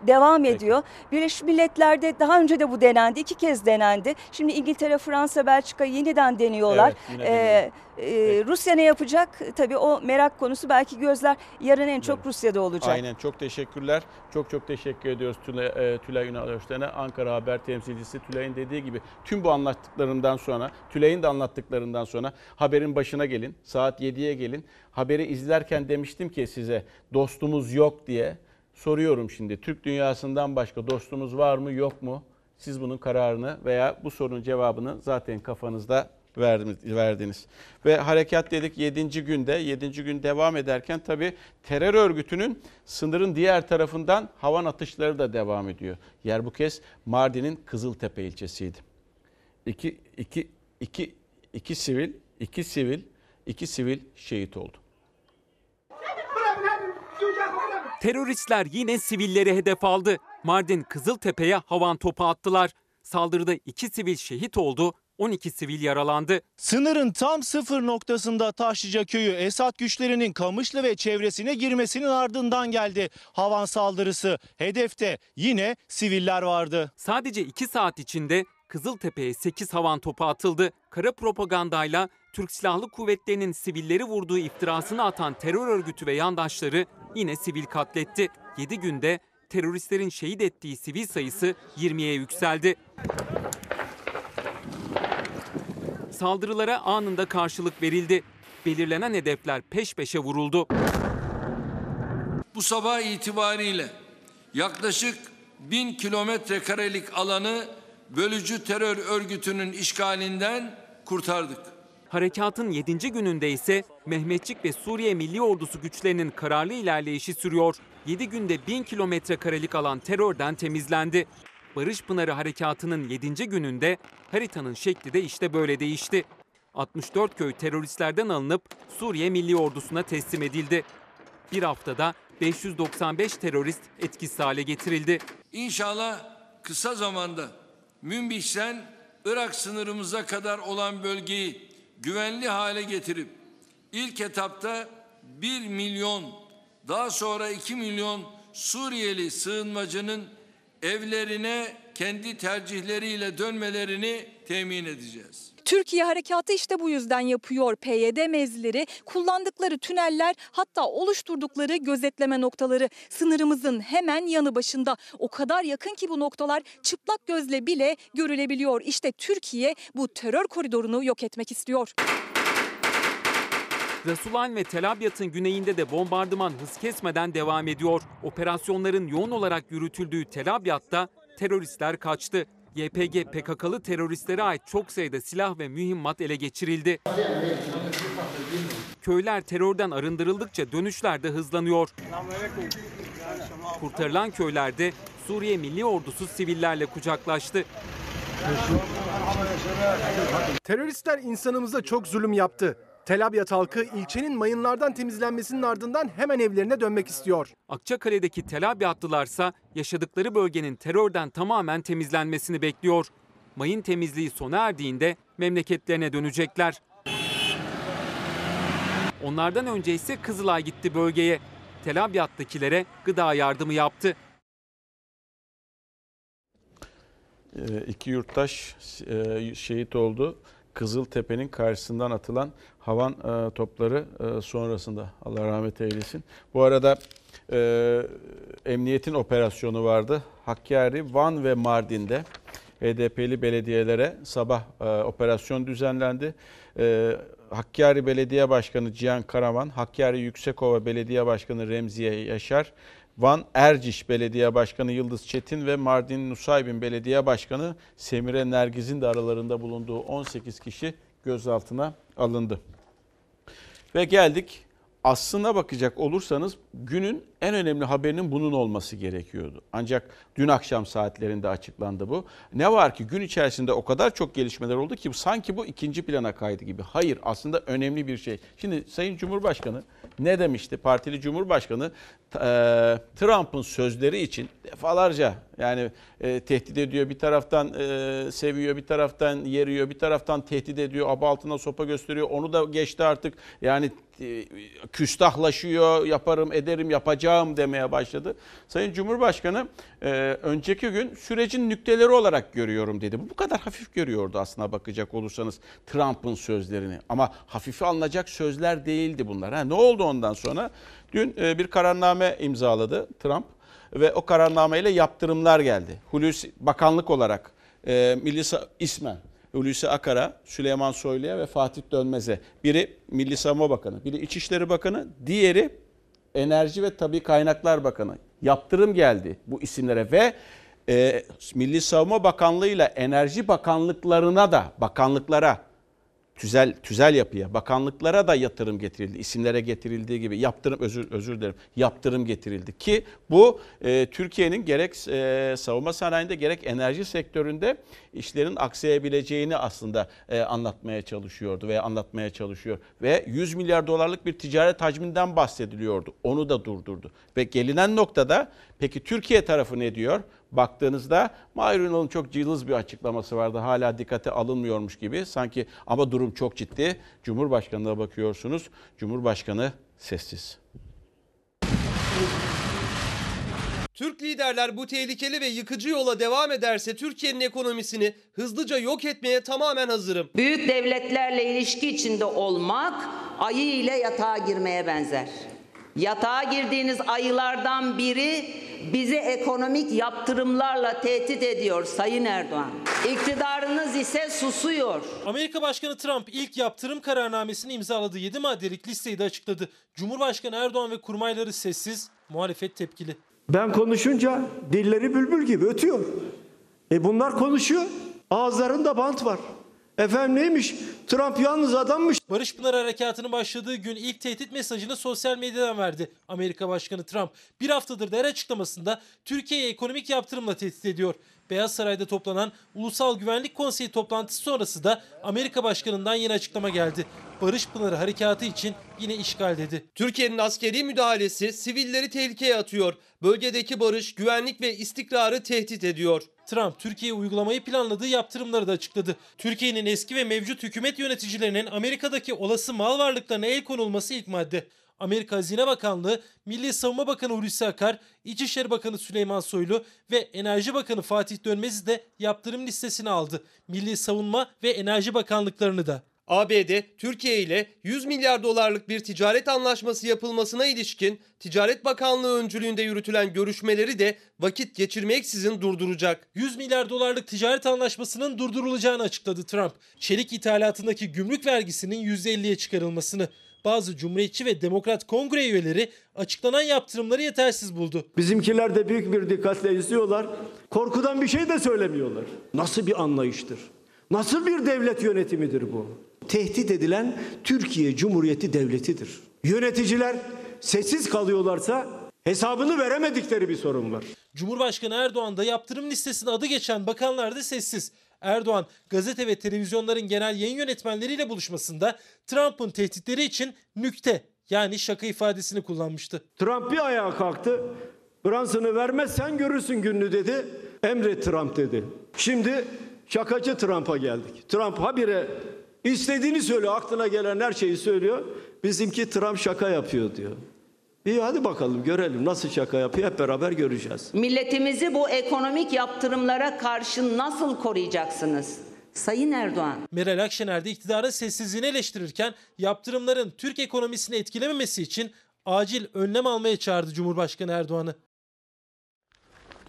devam Peki. ediyor. Birleşmiş Milletler'de daha önce de bu denendi. iki kez denendi. Şimdi İngiltere, Fransa, Belçika yeniden deniyorlar. Evet, yine Ee, deniyor. e, Rusya ne yapacak? Tabii o merak konusu. Belki gözler yarın en çok Evet. Rusya'da olacak. Aynen çok teşekkürler. Çok çok teşekkür ediyoruz Tülay, e, Tülay Ünal Özten'e. Ankara Haber temsilcisi Tülay'ın dediği gibi tüm bu anlattıklarından sonra, Tülay'ın da anlattıklarından sonra haberin başına gelin. Saat 7'ye gelin. Haberi izlerken demiştim ki size dostumuz yok diye. Soruyorum şimdi Türk dünyasından başka dostumuz var mı yok mu? Siz bunun kararını veya bu sorunun cevabını zaten kafanızda verdiniz. Ve harekat dedik 7. günde, 7. gün devam ederken tabii terör örgütünün sınırın diğer tarafından havan atışları da devam ediyor. Yer bu kez Mardin'in Kızıltepe ilçesiydi. İki, iki, iki, iki sivil, iki sivil, iki sivil şehit oldu. Teröristler yine sivilleri hedef aldı. Mardin Kızıltepe'ye havan topu attılar. Saldırıda 2 sivil şehit oldu, 12 sivil yaralandı. Sınırın tam sıfır noktasında Taşlıca köyü Esad güçlerinin Kamışlı ve çevresine girmesinin ardından geldi. Havan saldırısı. Hedefte yine siviller vardı. Sadece 2 saat içinde Kızıltepe'ye 8 havan topu atıldı. Kara propagandayla Türk Silahlı Kuvvetleri'nin sivilleri vurduğu iftirasını atan terör örgütü ve yandaşları yine sivil katletti. 7 günde teröristlerin şehit ettiği sivil sayısı 20'ye yükseldi. Saldırılara anında karşılık verildi. Belirlenen hedefler peş peşe vuruldu. Bu sabah itibariyle yaklaşık bin kilometre karelik alanı bölücü terör örgütünün işgalinden kurtardık. Harekatın 7. gününde ise Mehmetçik ve Suriye Milli Ordusu güçlerinin kararlı ilerleyişi sürüyor. 7 günde 1000 kilometre karelik alan terörden temizlendi. Barış Pınarı Harekatı'nın 7. gününde haritanın şekli de işte böyle değişti. 64 köy teröristlerden alınıp Suriye Milli Ordusu'na teslim edildi. Bir haftada 595 terörist etkisiz hale getirildi. İnşallah kısa zamanda Münbiş'ten Irak sınırımıza kadar olan bölgeyi güvenli hale getirip ilk etapta 1 milyon daha sonra 2 milyon Suriyeli sığınmacının evlerine kendi tercihleriyle dönmelerini temin edeceğiz. Türkiye harekatı işte bu yüzden yapıyor. PYD mevzileri, kullandıkları tüneller hatta oluşturdukları gözetleme noktaları sınırımızın hemen yanı başında. O kadar yakın ki bu noktalar çıplak gözle bile görülebiliyor. İşte Türkiye bu terör koridorunu yok etmek istiyor. Rasulayn ve Tel Abyad'ın güneyinde de bombardıman hız kesmeden devam ediyor. Operasyonların yoğun olarak yürütüldüğü Tel Abyad'da teröristler kaçtı. YPG PKK'lı teröristlere ait çok sayıda silah ve mühimmat ele geçirildi. Köyler terörden arındırıldıkça dönüşler de hızlanıyor. Kurtarılan köylerde Suriye Milli Ordusu sivillerle kucaklaştı. Teröristler insanımıza çok zulüm yaptı. Tel Abyad halkı ilçenin mayınlardan temizlenmesinin ardından hemen evlerine dönmek istiyor. Akçakale'deki Tel Abyadlılarsa yaşadıkları bölgenin terörden tamamen temizlenmesini bekliyor. Mayın temizliği sona erdiğinde memleketlerine dönecekler. Onlardan önce ise Kızılay gitti bölgeye. Tel Abyad'dakilere gıda yardımı yaptı. Ee, iki yurttaş e, şehit oldu. Kızıltepe'nin karşısından atılan havan e, topları e, sonrasında Allah rahmet eylesin. Bu arada e, emniyetin operasyonu vardı. Hakkari, Van ve Mardin'de HDP'li belediyelere sabah e, operasyon düzenlendi. E, Hakkari Belediye Başkanı Cihan Karaman, Hakkari Yüksekova Belediye Başkanı Remziye Yaşar, Van Erciş Belediye Başkanı Yıldız Çetin ve Mardin Nusaybin Belediye Başkanı Semire Nergiz'in de aralarında bulunduğu 18 kişi gözaltına alındı. Ve geldik aslına bakacak olursanız günün en önemli haberinin bunun olması gerekiyordu. Ancak dün akşam saatlerinde açıklandı bu. Ne var ki gün içerisinde o kadar çok gelişmeler oldu ki sanki bu ikinci plana kaydı gibi. Hayır aslında önemli bir şey. Şimdi Sayın Cumhurbaşkanı ne demişti? Partili Cumhurbaşkanı e, Trump'ın sözleri için defalarca yani e, tehdit ediyor bir taraftan e, seviyor bir taraftan yeriyor bir taraftan tehdit ediyor aba altına sopa gösteriyor onu da geçti artık yani küstahlaşıyor yaparım ederim yapacağım demeye başladı. Sayın Cumhurbaşkanı e, önceki gün sürecin nükteleri olarak görüyorum dedi. Bu kadar hafif görüyordu aslına bakacak olursanız Trump'ın sözlerini ama hafife alınacak sözler değildi bunlar. Ha, ne oldu ondan sonra? Dün e, bir kararname imzaladı Trump ve o kararnameyle yaptırımlar geldi. Hulusi Bakanlık olarak e, Milli Sa- ismen Hulusi Akar'a, Süleyman Soylu'ya ve Fatih Dönmez'e. Biri Milli Savunma Bakanı, biri İçişleri Bakanı, diğeri Enerji ve Tabi Kaynaklar Bakanı. Yaptırım geldi bu isimlere ve e, Milli Savunma Bakanlığı ile Enerji Bakanlıklarına da bakanlıklara tüzel tüzel yapıya, bakanlıklara da yatırım getirildi. İsimlere getirildiği gibi yaptırım özür özür dilerim. Yaptırım getirildi ki bu e, Türkiye'nin gerek e, savunma sanayinde gerek enerji sektöründe işlerin aksayabileceğini aslında e, anlatmaya çalışıyordu veya anlatmaya çalışıyor ve 100 milyar dolarlık bir ticaret hacminden bahsediliyordu. Onu da durdurdu. Ve gelinen noktada peki Türkiye tarafı ne diyor? Baktığınızda Mahir Ünal'ın çok cılız bir açıklaması vardı. Hala dikkate alınmıyormuş gibi. Sanki ama durum çok ciddi. Cumhurbaşkanı'na bakıyorsunuz. Cumhurbaşkanı sessiz. Türk liderler bu tehlikeli ve yıkıcı yola devam ederse Türkiye'nin ekonomisini hızlıca yok etmeye tamamen hazırım. Büyük devletlerle ilişki içinde olmak ayı ile yatağa girmeye benzer. Yatağa girdiğiniz ayılardan biri bizi ekonomik yaptırımlarla tehdit ediyor Sayın Erdoğan. İktidarınız ise susuyor. Amerika Başkanı Trump ilk yaptırım kararnamesini imzaladığı 7 maddelik listeyi de açıkladı. Cumhurbaşkanı Erdoğan ve kurmayları sessiz, muhalefet tepkili. Ben konuşunca dilleri bülbül gibi ötüyor. E bunlar konuşuyor. Ağızlarında bant var. Efendim neymiş? Trump yalnız adammış. Barış Pınar Harekatı'nın başladığı gün ilk tehdit mesajını sosyal medyadan verdi Amerika Başkanı Trump. Bir haftadır da açıklamasında Türkiye'yi ekonomik yaptırımla tehdit ediyor. Beyaz Saray'da toplanan Ulusal Güvenlik Konseyi toplantısı sonrası da Amerika Başkanı'ndan yeni açıklama geldi. Barış Pınarı Harekatı için yine işgal dedi. Türkiye'nin askeri müdahalesi sivilleri tehlikeye atıyor. Bölgedeki barış, güvenlik ve istikrarı tehdit ediyor. Trump Türkiye uygulamayı planladığı yaptırımları da açıkladı. Türkiye'nin eski ve mevcut hükümet yöneticilerinin Amerika'daki olası mal varlıklarına el konulması ilk madde. Amerika Hazine Bakanlığı, Milli Savunma Bakanı Hulusi Akar, İçişleri Bakanı Süleyman Soylu ve Enerji Bakanı Fatih Dönmez'i de yaptırım listesine aldı. Milli Savunma ve Enerji Bakanlıklarını da. ABD, Türkiye ile 100 milyar dolarlık bir ticaret anlaşması yapılmasına ilişkin Ticaret Bakanlığı öncülüğünde yürütülen görüşmeleri de vakit geçirmeksizin durduracak. 100 milyar dolarlık ticaret anlaşmasının durdurulacağını açıkladı Trump. Çelik ithalatındaki gümrük vergisinin %50'ye çıkarılmasını. Bazı Cumhuriyetçi ve Demokrat Kongre üyeleri açıklanan yaptırımları yetersiz buldu. Bizimkiler de büyük bir dikkatle izliyorlar. Korkudan bir şey de söylemiyorlar. Nasıl bir anlayıştır? Nasıl bir devlet yönetimidir bu? tehdit edilen Türkiye Cumhuriyeti Devleti'dir. Yöneticiler sessiz kalıyorlarsa hesabını veremedikleri bir sorun var. Cumhurbaşkanı Erdoğan da yaptırım listesine adı geçen bakanlar da sessiz. Erdoğan gazete ve televizyonların genel yayın yönetmenleriyle buluşmasında Trump'ın tehditleri için nükte yani şaka ifadesini kullanmıştı. Trump bir ayağa kalktı. Branson'ı vermezsen görürsün gününü dedi. Emret Trump dedi. Şimdi şakacı Trump'a geldik. Trump habire istediğini söylüyor. Aklına gelen her şeyi söylüyor. Bizimki Trump şaka yapıyor diyor. İyi hadi bakalım görelim nasıl şaka yapıyor hep beraber göreceğiz. Milletimizi bu ekonomik yaptırımlara karşı nasıl koruyacaksınız? Sayın Erdoğan. Meral Akşener de iktidarın sessizliğini eleştirirken yaptırımların Türk ekonomisini etkilememesi için acil önlem almaya çağırdı Cumhurbaşkanı Erdoğan'ı.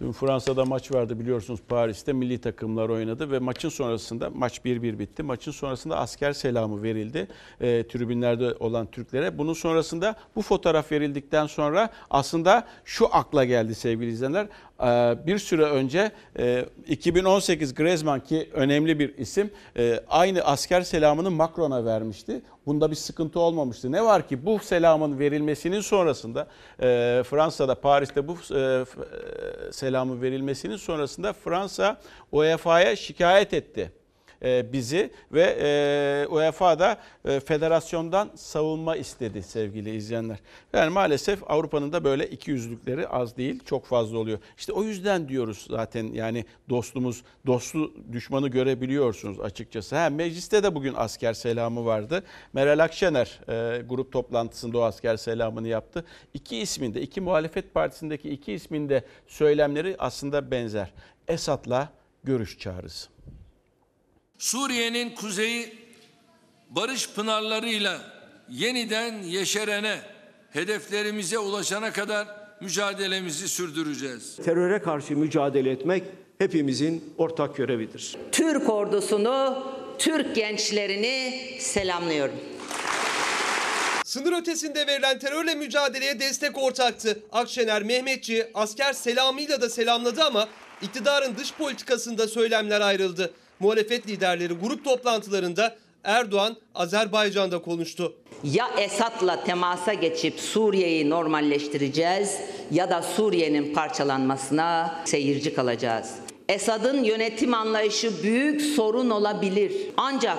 Dün Fransa'da maç vardı biliyorsunuz Paris'te milli takımlar oynadı ve maçın sonrasında maç 1-1 bitti. Maçın sonrasında asker selamı verildi e, tribünlerde olan Türklere. Bunun sonrasında bu fotoğraf verildikten sonra aslında şu akla geldi sevgili izleyenler. E, bir süre önce e, 2018 Griezmann ki önemli bir isim e, aynı asker selamını Macron'a vermişti. Bunda bir sıkıntı olmamıştı. Ne var ki bu selamın verilmesinin sonrasında e, Fransa'da Paris'te bu e, e, selamın verilmesinin sonrasında Fransa UEFA'ya şikayet etti e, bizi ve e, UEFA da e, federasyondan savunma istedi sevgili izleyenler. Yani maalesef Avrupa'nın da böyle iki yüzlükleri az değil çok fazla oluyor. İşte o yüzden diyoruz zaten yani dostumuz dostu düşmanı görebiliyorsunuz açıkçası. Ha, mecliste de bugün asker selamı vardı. Meral Akşener e, grup toplantısında o asker selamını yaptı. İki isminde iki muhalefet partisindeki iki isminde söylemleri aslında benzer. Esad'la görüş çağrısı. Suriye'nin kuzeyi barış pınarlarıyla yeniden yeşerene, hedeflerimize ulaşana kadar mücadelemizi sürdüreceğiz. Teröre karşı mücadele etmek hepimizin ortak görevidir. Türk ordusunu, Türk gençlerini selamlıyorum. Sınır ötesinde verilen terörle mücadeleye destek ortaktı. Akşener Mehmetçi asker selamıyla da selamladı ama iktidarın dış politikasında söylemler ayrıldı. Muhalefet liderleri grup toplantılarında Erdoğan Azerbaycan'da konuştu. Ya Esad'la temasa geçip Suriye'yi normalleştireceğiz ya da Suriye'nin parçalanmasına seyirci kalacağız. Esad'ın yönetim anlayışı büyük sorun olabilir. Ancak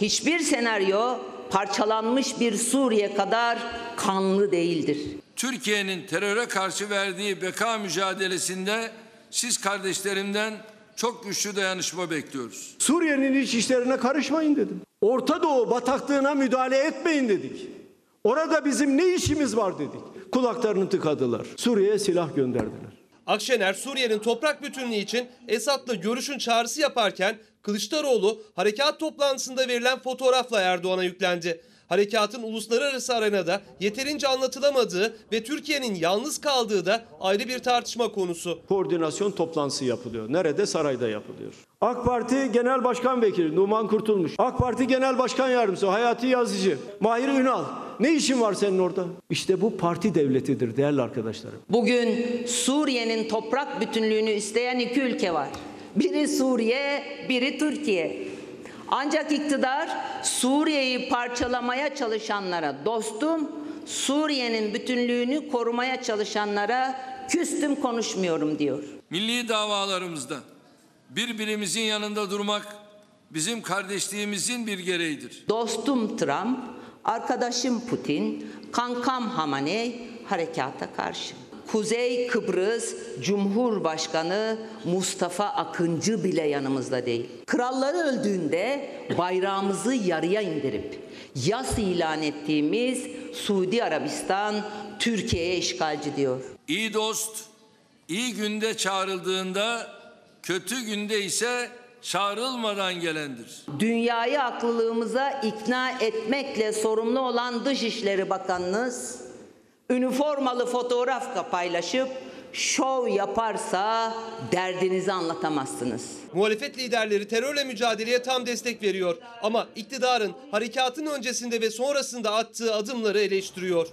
hiçbir senaryo parçalanmış bir Suriye kadar kanlı değildir. Türkiye'nin teröre karşı verdiği beka mücadelesinde siz kardeşlerimden çok güçlü dayanışma bekliyoruz. Suriye'nin iç işlerine karışmayın dedim. Orta Doğu bataklığına müdahale etmeyin dedik. Orada bizim ne işimiz var dedik. Kulaklarını tıkadılar. Suriye'ye silah gönderdiler. Akşener Suriye'nin toprak bütünlüğü için Esad'la görüşün çağrısı yaparken Kılıçdaroğlu harekat toplantısında verilen fotoğrafla Erdoğan'a yüklendi. Harekatın uluslararası arenada yeterince anlatılamadığı ve Türkiye'nin yalnız kaldığı da ayrı bir tartışma konusu. Koordinasyon toplantısı yapılıyor. Nerede? Sarayda yapılıyor. AK Parti Genel Başkan Vekili Numan Kurtulmuş. AK Parti Genel Başkan Yardımcısı Hayati Yazıcı. Mahir Ünal. Ne işin var senin orada? İşte bu parti devletidir değerli arkadaşlarım. Bugün Suriye'nin toprak bütünlüğünü isteyen iki ülke var. Biri Suriye, biri Türkiye. Ancak iktidar Suriye'yi parçalamaya çalışanlara dostum, Suriye'nin bütünlüğünü korumaya çalışanlara küstüm konuşmuyorum diyor. Milli davalarımızda birbirimizin yanında durmak bizim kardeşliğimizin bir gereğidir. Dostum Trump, arkadaşım Putin, kankam Hamaney harekata karşı. Kuzey Kıbrıs Cumhurbaşkanı Mustafa Akıncı bile yanımızda değil. Kralları öldüğünde bayrağımızı yarıya indirip yas ilan ettiğimiz Suudi Arabistan Türkiye'ye işgalci diyor. İyi dost iyi günde çağrıldığında kötü günde ise çağrılmadan gelendir. Dünyayı aklılığımıza ikna etmekle sorumlu olan Dışişleri Bakanınız üniformalı fotoğraf paylaşıp şov yaparsa derdinizi anlatamazsınız. Muhalefet liderleri terörle mücadeleye tam destek veriyor ama iktidarın harekatın öncesinde ve sonrasında attığı adımları eleştiriyor.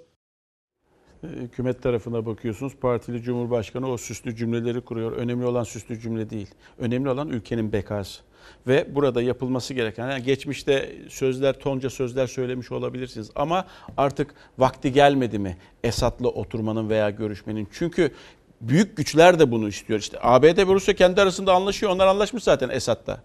e, hükümet tarafına bakıyorsunuz. Partili Cumhurbaşkanı o süslü cümleleri kuruyor. Önemli olan süslü cümle değil. Önemli olan ülkenin bekası. Ve burada yapılması gereken, yani geçmişte sözler, tonca sözler söylemiş olabilirsiniz. Ama artık vakti gelmedi mi Esad'la oturmanın veya görüşmenin? Çünkü büyük güçler de bunu istiyor. İşte ABD ve Rusya kendi arasında anlaşıyor. Onlar anlaşmış zaten Esad'la.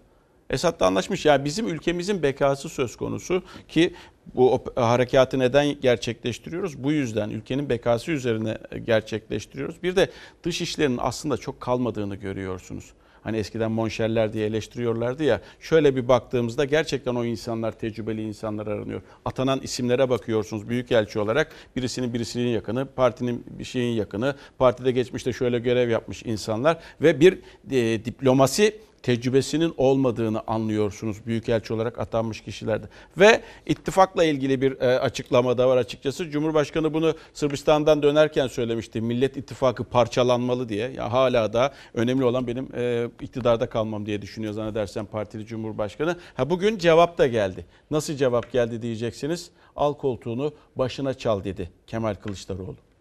Esad'la anlaşmış. Yani bizim ülkemizin bekası söz konusu ki bu harekatı neden gerçekleştiriyoruz? Bu yüzden ülkenin bekası üzerine gerçekleştiriyoruz. Bir de dış işlerinin aslında çok kalmadığını görüyorsunuz. Hani eskiden monşerler diye eleştiriyorlardı ya. Şöyle bir baktığımızda gerçekten o insanlar tecrübeli insanlar aranıyor. Atanan isimlere bakıyorsunuz büyükelçi olarak. Birisinin birisinin yakını, partinin bir şeyin yakını. Partide geçmişte şöyle görev yapmış insanlar ve bir e, diplomasi tecrübesinin olmadığını anlıyorsunuz büyükelçi olarak atanmış kişilerde. Ve ittifakla ilgili bir e, açıklama da var açıkçası. Cumhurbaşkanı bunu Sırbistan'dan dönerken söylemişti. Millet İttifakı parçalanmalı diye. Ya hala da önemli olan benim e, iktidarda kalmam diye düşünüyor zannedersem partili Cumhurbaşkanı. Ha bugün cevap da geldi. Nasıl cevap geldi diyeceksiniz. Al koltuğunu başına çal dedi Kemal Kılıçdaroğlu.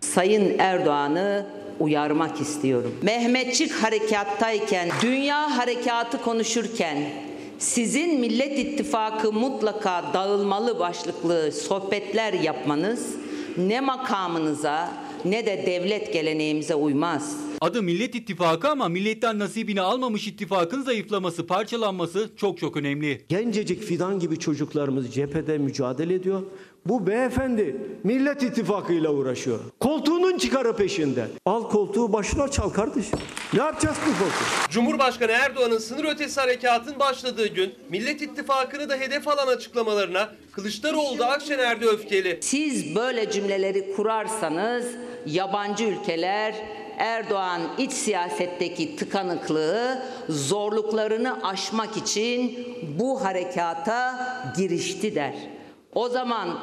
Sayın Erdoğan'ı uyarmak istiyorum. Mehmetçik harekattayken, dünya harekatı konuşurken sizin Millet İttifakı mutlaka dağılmalı başlıklı sohbetler yapmanız ne makamınıza ne de devlet geleneğimize uymaz. Adı Millet İttifakı ama milletten nasibini almamış ittifakın zayıflaması, parçalanması çok çok önemli. Gencecik fidan gibi çocuklarımız cephede mücadele ediyor. Bu beyefendi Millet İttifakı ile uğraşıyor. Koltuğunun çıkarı peşinde. Al koltuğu başına çal kardeşim. Ne yapacağız bu koltuğu? Cumhurbaşkanı Erdoğan'ın sınır ötesi harekatın başladığı gün Millet İttifakı'nı da hedef alan açıklamalarına Kılıçdaroğlu da Akşener'de öfkeli. Siz böyle cümleleri kurarsanız yabancı ülkeler Erdoğan iç siyasetteki tıkanıklığı, zorluklarını aşmak için bu harekata girişti der. O zaman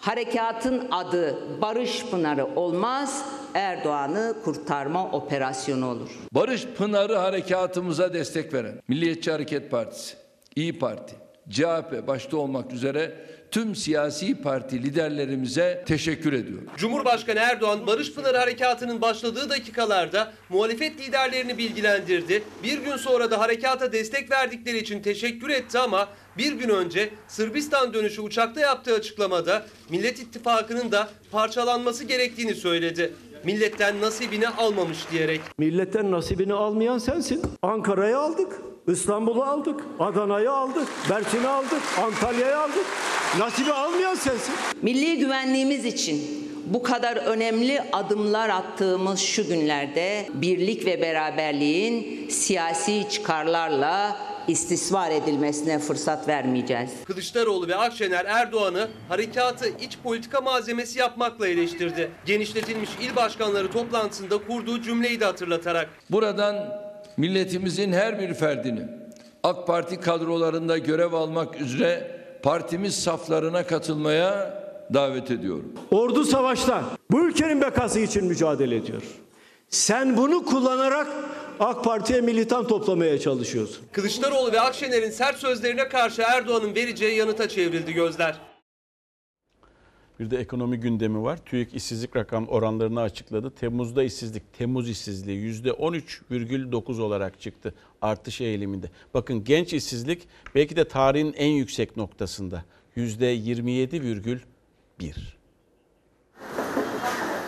harekatın adı Barış Pınarı olmaz, Erdoğan'ı kurtarma operasyonu olur. Barış Pınarı harekatımıza destek veren Milliyetçi Hareket Partisi, İyi Parti, CHP başta olmak üzere tüm siyasi parti liderlerimize teşekkür ediyorum. Cumhurbaşkanı Erdoğan Barış Pınarı Harekatı'nın başladığı dakikalarda muhalefet liderlerini bilgilendirdi. Bir gün sonra da harekata destek verdikleri için teşekkür etti ama bir gün önce Sırbistan dönüşü uçakta yaptığı açıklamada Millet İttifakı'nın da parçalanması gerektiğini söyledi. Milletten nasibini almamış diyerek. Milletten nasibini almayan sensin. Ankara'yı aldık. İstanbul'u aldık. Adana'yı aldık. Berkin'i aldık. Antalya'yı aldık. Nasibi almayan sensin. Milli güvenliğimiz için bu kadar önemli adımlar attığımız şu günlerde birlik ve beraberliğin siyasi çıkarlarla istismar edilmesine fırsat vermeyeceğiz. Kılıçdaroğlu ve Akşener Erdoğan'ı harekatı iç politika malzemesi yapmakla eleştirdi. Genişletilmiş il başkanları toplantısında kurduğu cümleyi de hatırlatarak. Buradan milletimizin her bir ferdini AK Parti kadrolarında görev almak üzere partimiz saflarına katılmaya davet ediyorum. Ordu savaşta bu ülkenin bekası için mücadele ediyor. Sen bunu kullanarak AK Parti'ye militan toplamaya çalışıyorsun. Kılıçdaroğlu ve Akşener'in sert sözlerine karşı Erdoğan'ın vereceği yanıta çevrildi gözler. Bir de ekonomi gündemi var. TÜİK işsizlik rakam oranlarını açıkladı. Temmuz'da işsizlik, Temmuz işsizliği %13,9 olarak çıktı artış eğiliminde. Bakın genç işsizlik belki de tarihin en yüksek noktasında %27,1.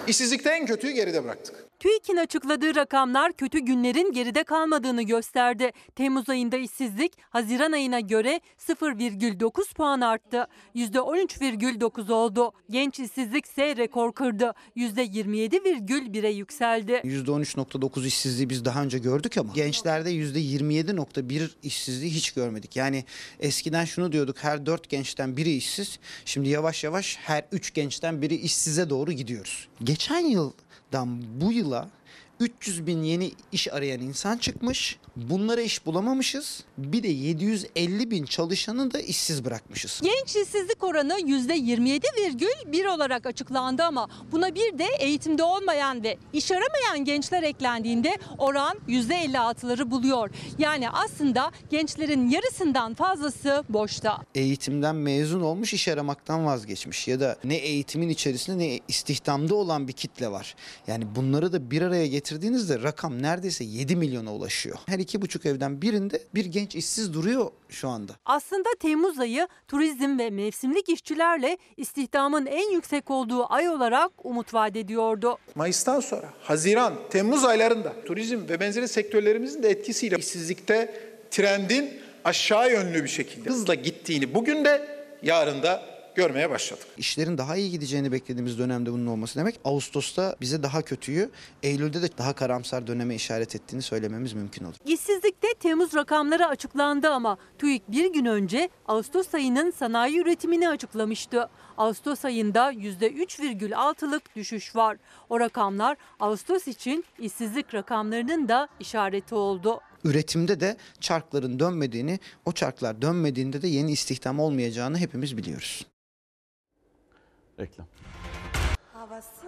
İşsizlikte en kötüyü geride bıraktık. TÜİK'in açıkladığı rakamlar kötü günlerin geride kalmadığını gösterdi. Temmuz ayında işsizlik Haziran ayına göre 0,9 puan arttı. %13,9 oldu. Genç işsizlik ise rekor kırdı. %27,1'e yükseldi. %13.9 işsizliği biz daha önce gördük ama gençlerde %27.1 işsizliği hiç görmedik. Yani eskiden şunu diyorduk her 4 gençten biri işsiz. Şimdi yavaş yavaş her 3 gençten biri işsize doğru gidiyoruz. Geçen yıldan bu yıla 300 bin yeni iş arayan insan çıkmış. Bunlara iş bulamamışız. Bir de 750 bin çalışanı da işsiz bırakmışız. Genç işsizlik oranı %27,1 olarak açıklandı ama buna bir de eğitimde olmayan ve iş aramayan gençler eklendiğinde oran %56'ları buluyor. Yani aslında gençlerin yarısından fazlası boşta. Eğitimden mezun olmuş iş aramaktan vazgeçmiş ya da ne eğitimin içerisinde ne istihdamda olan bir kitle var. Yani bunları da bir araya getirdiğinizde rakam neredeyse 7 milyona ulaşıyor. Her iki buçuk evden birinde bir genç işsiz duruyor şu anda. Aslında Temmuz ayı turizm ve mevsimlik işçilerle istihdamın en yüksek olduğu ay olarak umut vaat ediyordu. Mayıs'tan sonra Haziran, Temmuz aylarında turizm ve benzeri sektörlerimizin de etkisiyle işsizlikte trendin aşağı yönlü bir şekilde hızla gittiğini bugün de yarın da görmeye başladık. İşlerin daha iyi gideceğini beklediğimiz dönemde bunun olması demek Ağustos'ta bize daha kötüyü, Eylül'de de daha karamsar döneme işaret ettiğini söylememiz mümkün olur. İşsizlikte Temmuz rakamları açıklandı ama TÜİK bir gün önce Ağustos ayının sanayi üretimini açıklamıştı. Ağustos ayında %3,6'lık düşüş var. O rakamlar Ağustos için işsizlik rakamlarının da işareti oldu. Üretimde de çarkların dönmediğini, o çarklar dönmediğinde de yeni istihdam olmayacağını hepimiz biliyoruz. Reklam.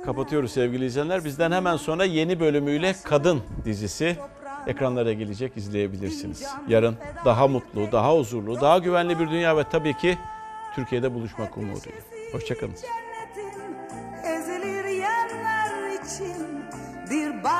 Kapatıyoruz sevgili izleyenler. Bizden hemen sonra yeni bölümüyle Kadın dizisi ekranlara gelecek izleyebilirsiniz. Yarın daha mutlu, daha huzurlu, daha güvenli bir dünya ve tabii ki Türkiye'de buluşmak umuduyla. Hoşçakalın.